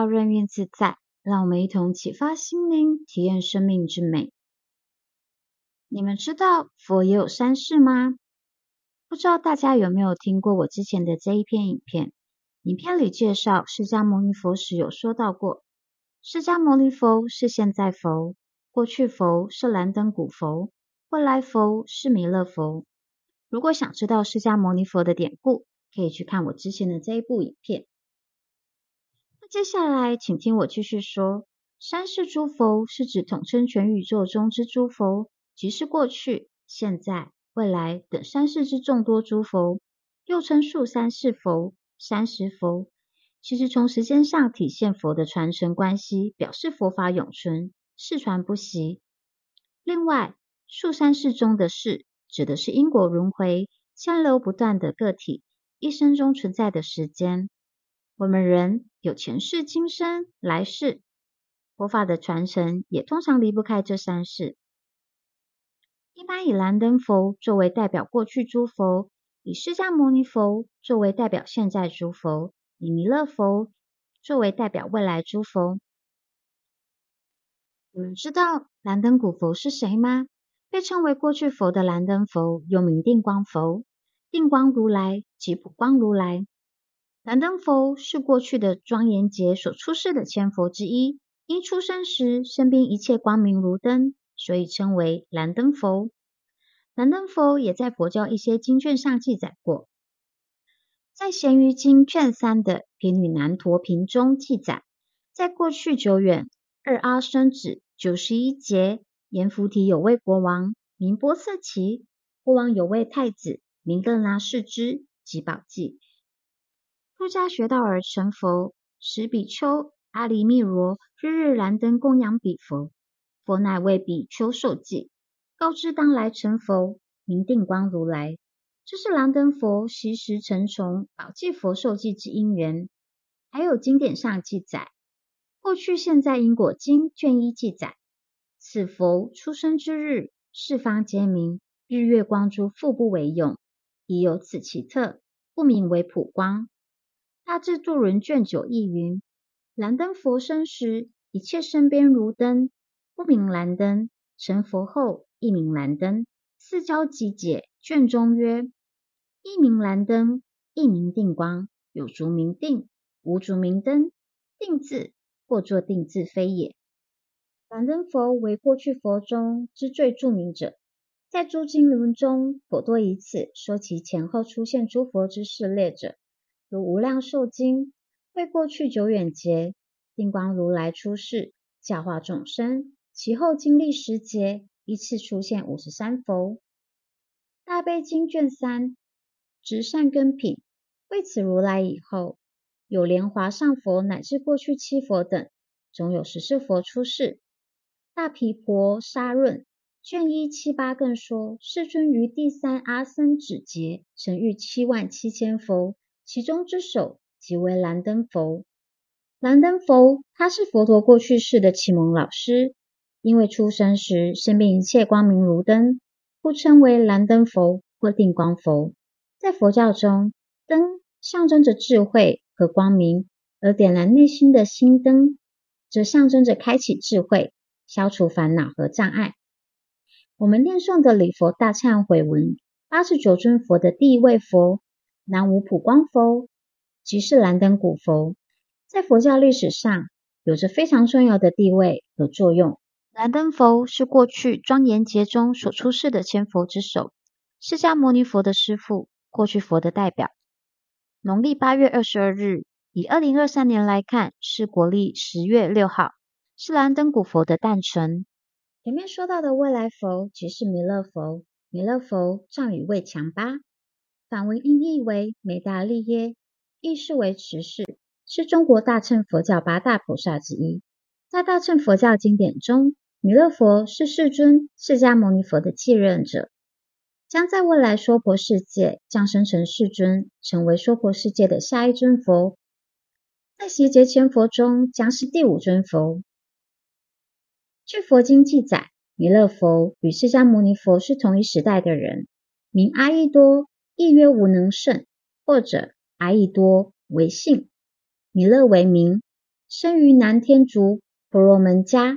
道任运自在，让我们一同启发心灵，体验生命之美。你们知道佛也有三世吗？不知道大家有没有听过我之前的这一篇影片？影片里介绍释迦牟尼佛时有说到过，释迦牟尼佛是现在佛，过去佛是燃灯古佛，未来佛是弥勒佛。如果想知道释迦牟尼佛的典故，可以去看我之前的这一部影片。接下来，请听我继续说：三世诸佛是指统称全宇宙中之诸佛，即是过去、现在、未来等三世之众多诸佛，又称数三世佛、三时佛。其实从时间上体现佛的传承关系，表示佛法永存、世传不息。另外，数三世中的世，指的是因果轮回、相流不断的个体一生中存在的时间。我们人有前世、今生、来世，佛法的传承也通常离不开这三世。一般以燃灯佛作为代表过去诸佛，以释迦牟尼佛作为代表现在诸佛，以弥勒佛作为代表未来诸佛。你们知道燃灯古佛是谁吗？被称为过去佛的燃灯佛，又名定光佛、定光如来及普光如来。燃灯佛是过去的庄严劫所出世的千佛之一，因出生时身边一切光明如灯，所以称为燃灯佛。燃灯佛也在佛教一些经卷上记载过，在《贤愚经》卷三的《毗女难陀品》中记载，在过去久远二阿僧只九十一劫。阎浮提有位国王名波色奇，国王有位太子名更拉世之及宝记，出家学道而成佛，时比丘阿梨密罗日日燃灯供养比佛，佛乃为比丘受记，告知当来成佛，名定光如来。这是燃灯佛昔时成从宝髻佛受记之因缘。还有经典上记载，过去现在因果经卷一记载。此佛出生之日，四方皆明，日月光珠复不为用，已有此奇特，故名为普光。大智度人卷九亦云：燃灯佛生时，一切身边如灯，不名燃灯；成佛后，亦名燃灯。四交集解卷中曰：一名燃灯，一名定光，有足名定，无足名灯。定字或作定字非也。燃灯佛为过去佛中之最著名者，在诸经论中，颇多以此说其前后出现诸佛之事列者，如《无量寿经》为过去久远劫，定光如来出世教化众生，其后经历十劫，依次出现五十三佛。《大悲经》卷三执善根品为此如来以后，有莲华上佛乃至过去七佛等，总有十四佛出世。大毗婆沙论卷一七八更说，世尊于第三阿僧只劫曾遇七万七千佛，其中之首即为燃灯佛。燃灯佛他是佛陀过去世的启蒙老师，因为出生时身边一切光明如灯，故称为燃灯佛或定光佛。在佛教中，灯象征着智慧和光明，而点燃内心的心灯，则象征着开启智慧。消除烦恼和障碍。我们念诵的礼佛大忏悔文，八十九尊佛的第一位佛南无普光佛，即是燃灯古佛，在佛教历史上有着非常重要的地位和作用。燃灯佛是过去庄严劫中所出世的千佛之首，释迦牟尼佛的师父，过去佛的代表。农历八月二十二日，以二零二三年来看，是国历十月六号。是燃灯古佛的诞辰。前面说到的未来佛即是弥勒佛，弥勒佛藏语为强巴，梵文音译为美达利耶，意释为持世，是中国大乘佛教八大菩萨之一。在大乘佛教经典中，弥勒佛是世尊释迦牟尼佛的继任者，将在未来娑婆世界降生成世尊，成为娑婆世界的下一尊佛。在贤劫千佛中，将是第五尊佛。据佛经记载，弥勒佛与释迦牟尼佛是同一时代的人，名阿逸多，亦曰无能胜，或者阿以多为姓，弥勒为名，生于南天竺婆罗门家。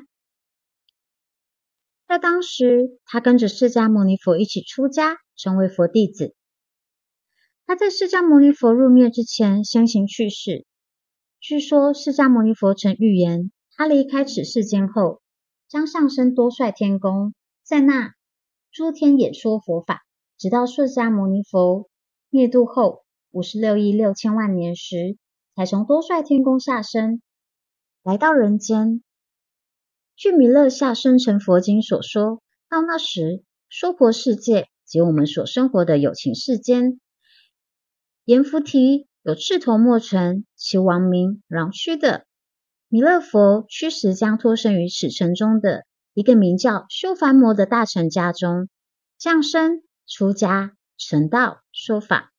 在当时，他跟着释迦牟尼佛一起出家，成为佛弟子。他在释迦牟尼佛入灭之前先行去世。据说释迦牟尼佛曾预言，他离开此世间后，将上升多帅天宫，在那诸天演说佛法，直到释迦牟尼佛灭度后五十六亿六千万年时，才从多帅天宫下生，来到人间。据弥勒下生成佛经所说，到那时，娑婆世界及我们所生活的有情世间，阎浮提有赤头莫城，其王名穠须的弥勒佛，驱使将托生于此城中的一个名叫修梵摩的大臣家中，降生出家成道说法，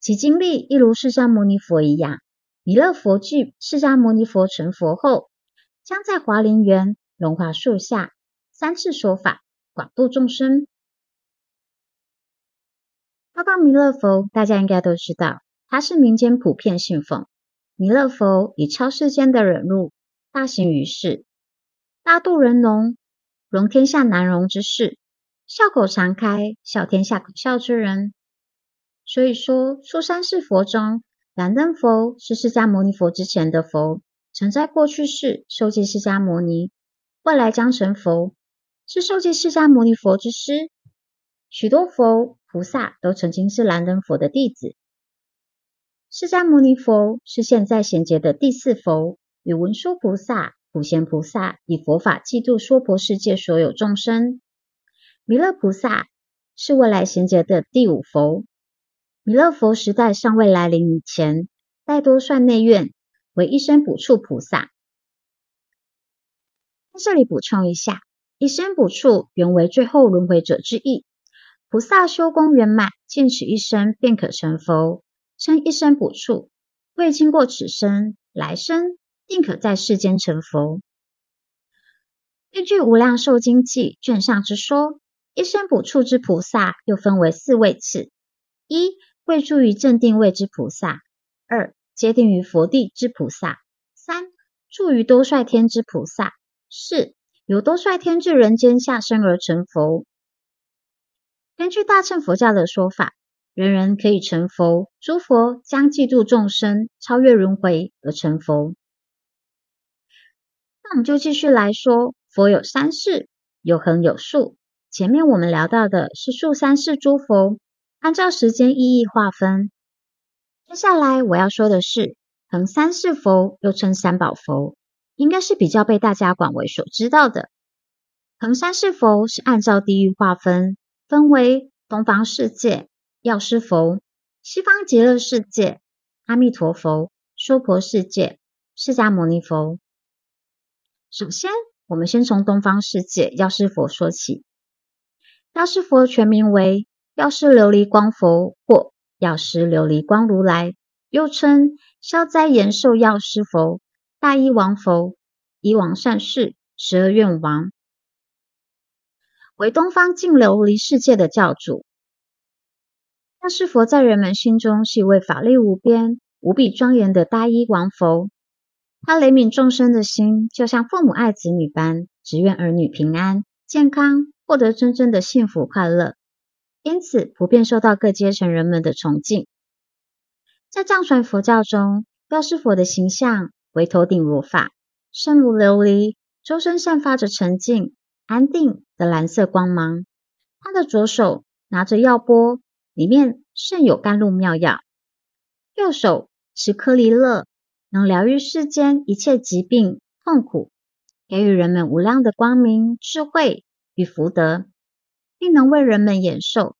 其经历一如释迦牟尼佛一样。弥勒佛具释迦牟尼佛成佛后，将在华林园。龙华树下三次说法，广度众生。说到弥勒佛，大家应该都知道，他是民间普遍信奉。弥勒佛以超世间的忍辱，大行于世，大度人容，容天下难容之事，笑口常开，笑天下可笑之人。所以说，出三世佛中，燃灯佛是释迦牟尼佛之前的佛，曾在过去世受记释迦牟尼。未来将成佛，是受记释迦牟尼佛之师。许多佛菩萨都曾经是燃灯佛的弟子。释迦牟尼佛是现在贤劫的第四佛，与文殊菩萨、普贤菩萨以佛法济度娑婆世界所有众生。弥勒菩萨是未来贤劫的第五佛。弥勒佛时代尚未来临以前，代多帅内院为一生补处菩萨。这里补充一下，一生补处原为最后轮回者之意。菩萨修功圆满，尽此一生便可成佛，称一生补处。未经过此生，来生定可在世间成佛。根据《无量寿经记》卷上之说，一生补处之菩萨又分为四位次：一、位住于正定位之菩萨；二、阶定于佛地之菩萨；三、住于多帅天之菩萨。四、由多帅天至人间下生而成佛。根据大乘佛教的说法，人人可以成佛，诸佛将济度众生，超越轮回而成佛。那我们就继续来说，佛有三世，有横有竖。前面我们聊到的是竖三世诸佛，按照时间意义划分。接下来我要说的是横三世佛，又称三宝佛。应该是比较被大家广为所知道的。横三世佛是按照地域划分，分为东方世界、药师佛、西方极乐世界、阿弥陀佛、娑婆世界、释迦牟尼佛。首先，我们先从东方世界药师佛说起。药师佛全名为药师琉璃光佛或药师琉璃光如来，又称消灾延寿药师佛。大医王佛，医王善逝，十二愿王，为东方净琉璃世界的教主。药师佛在人们心中是一位法力无边、无比庄严的大医王佛。他怜悯众生的心，就像父母爱子女般，只愿儿女平安健康，获得真正的幸福快乐。因此，普遍受到各阶层人们的崇敬。在藏传佛教中，药师佛的形象。为头顶如法，身如琉璃，周身散发着沉静、安定的蓝色光芒。他的左手拿着药钵，里面盛有甘露妙药；右手持颗弥勒，能疗愈世间一切疾病痛苦，给予人们无量的光明、智慧与福德，并能为人们延寿。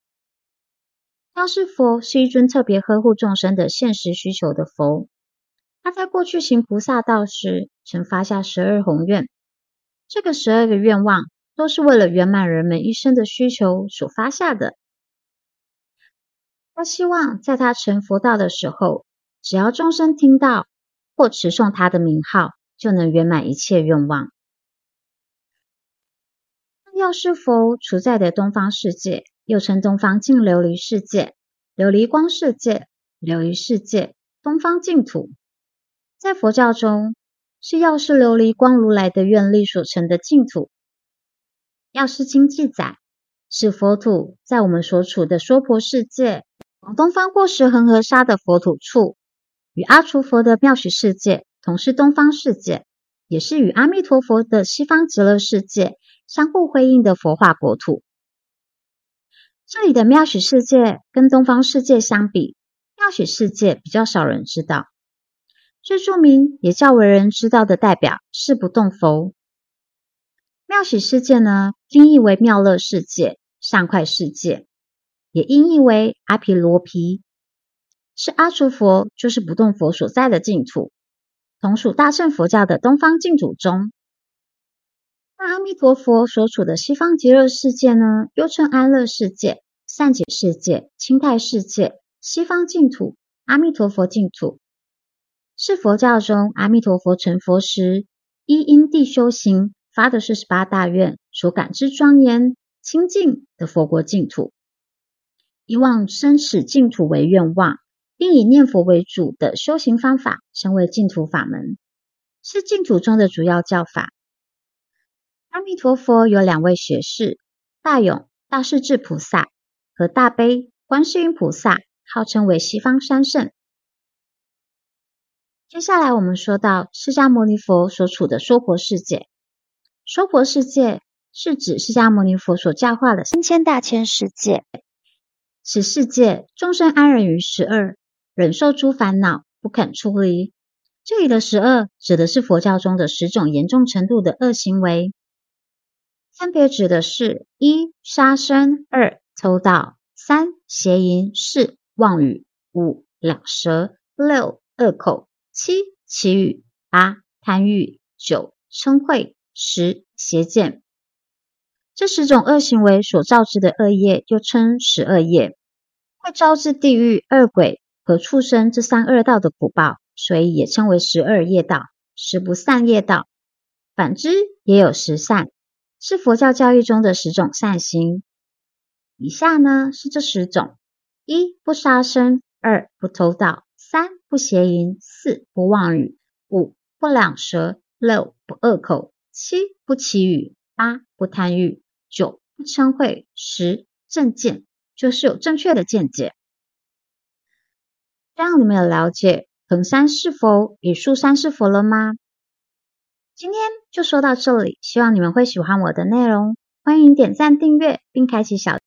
药师佛是一尊特别呵护众生的现实需求的佛。他在过去行菩萨道时，曾发下十二宏愿。这个十二个愿望，都是为了圆满人们一生的需求所发下的。他希望在他成佛道的时候，只要众生听到或持诵他的名号，就能圆满一切愿望。药师佛处在的东方世界，又称东方净琉璃世界、琉璃光世界、琉璃世界、东方净土。在佛教中，是药师琉璃光如来的愿力所成的净土。药师经记载，是佛土在我们所处的娑婆世界，往东方过十恒河沙的佛土处，与阿閦佛的妙许世界同是东方世界，也是与阿弥陀佛的西方极乐世界相互辉映的佛化国土。这里的妙许世界跟东方世界相比，妙许世界比较少人知道。最著名也较为人知道的代表是不动佛。妙许世界呢，音译为妙乐世界、善快世界，也音译为阿毗罗毗，是阿閦佛，就是不动佛所在的净土，同属大乘佛教的东方净土中。那阿弥陀佛所处的西方极乐世界呢，又称安乐世界、善解世界、清泰世界、西方净土、阿弥陀佛净土。是佛教中阿弥陀佛成佛时，依因地修行发的四十八大愿所感之庄严清净的佛国净土，以往生死净土为愿望，并以念佛为主的修行方法，称为净土法门，是净土中的主要教法。阿弥陀佛有两位学士，大勇大势至菩萨和大悲观世音菩萨，号称为西方三圣。接下来，我们说到释迦牟尼佛所处的娑婆世界。娑婆世界是指释迦牟尼佛所教化的三千大千世界。此世界众生安忍于十二，忍受诸烦恼，不肯出离。这里的十二指的是佛教中的十种严重程度的恶行为，分别指的是：一、杀生；二、偷盗；三、邪淫；四、妄语；五、两舌；六、恶口。七綺语，八贪欲，九嗔恚，十邪见。这十种恶行为所造之的恶业，又称十恶业，会招致地狱、恶鬼和畜生这三恶道的苦报，所以也称为十恶业道、十不善业道。反之，也有十善，是佛教教义中的十种善行。以下呢是这十种：一不杀生，二不偷盗。三不邪淫，四不妄语，五不两舌，六不恶口，七不綺语，八不贪欲，九不嗔恚，十正见，就是有正确的见解。这样你们有了解横山是佛与竖山是佛了吗？今天就说到这里，希望你们会喜欢我的内容，欢迎点赞、订阅并开启小。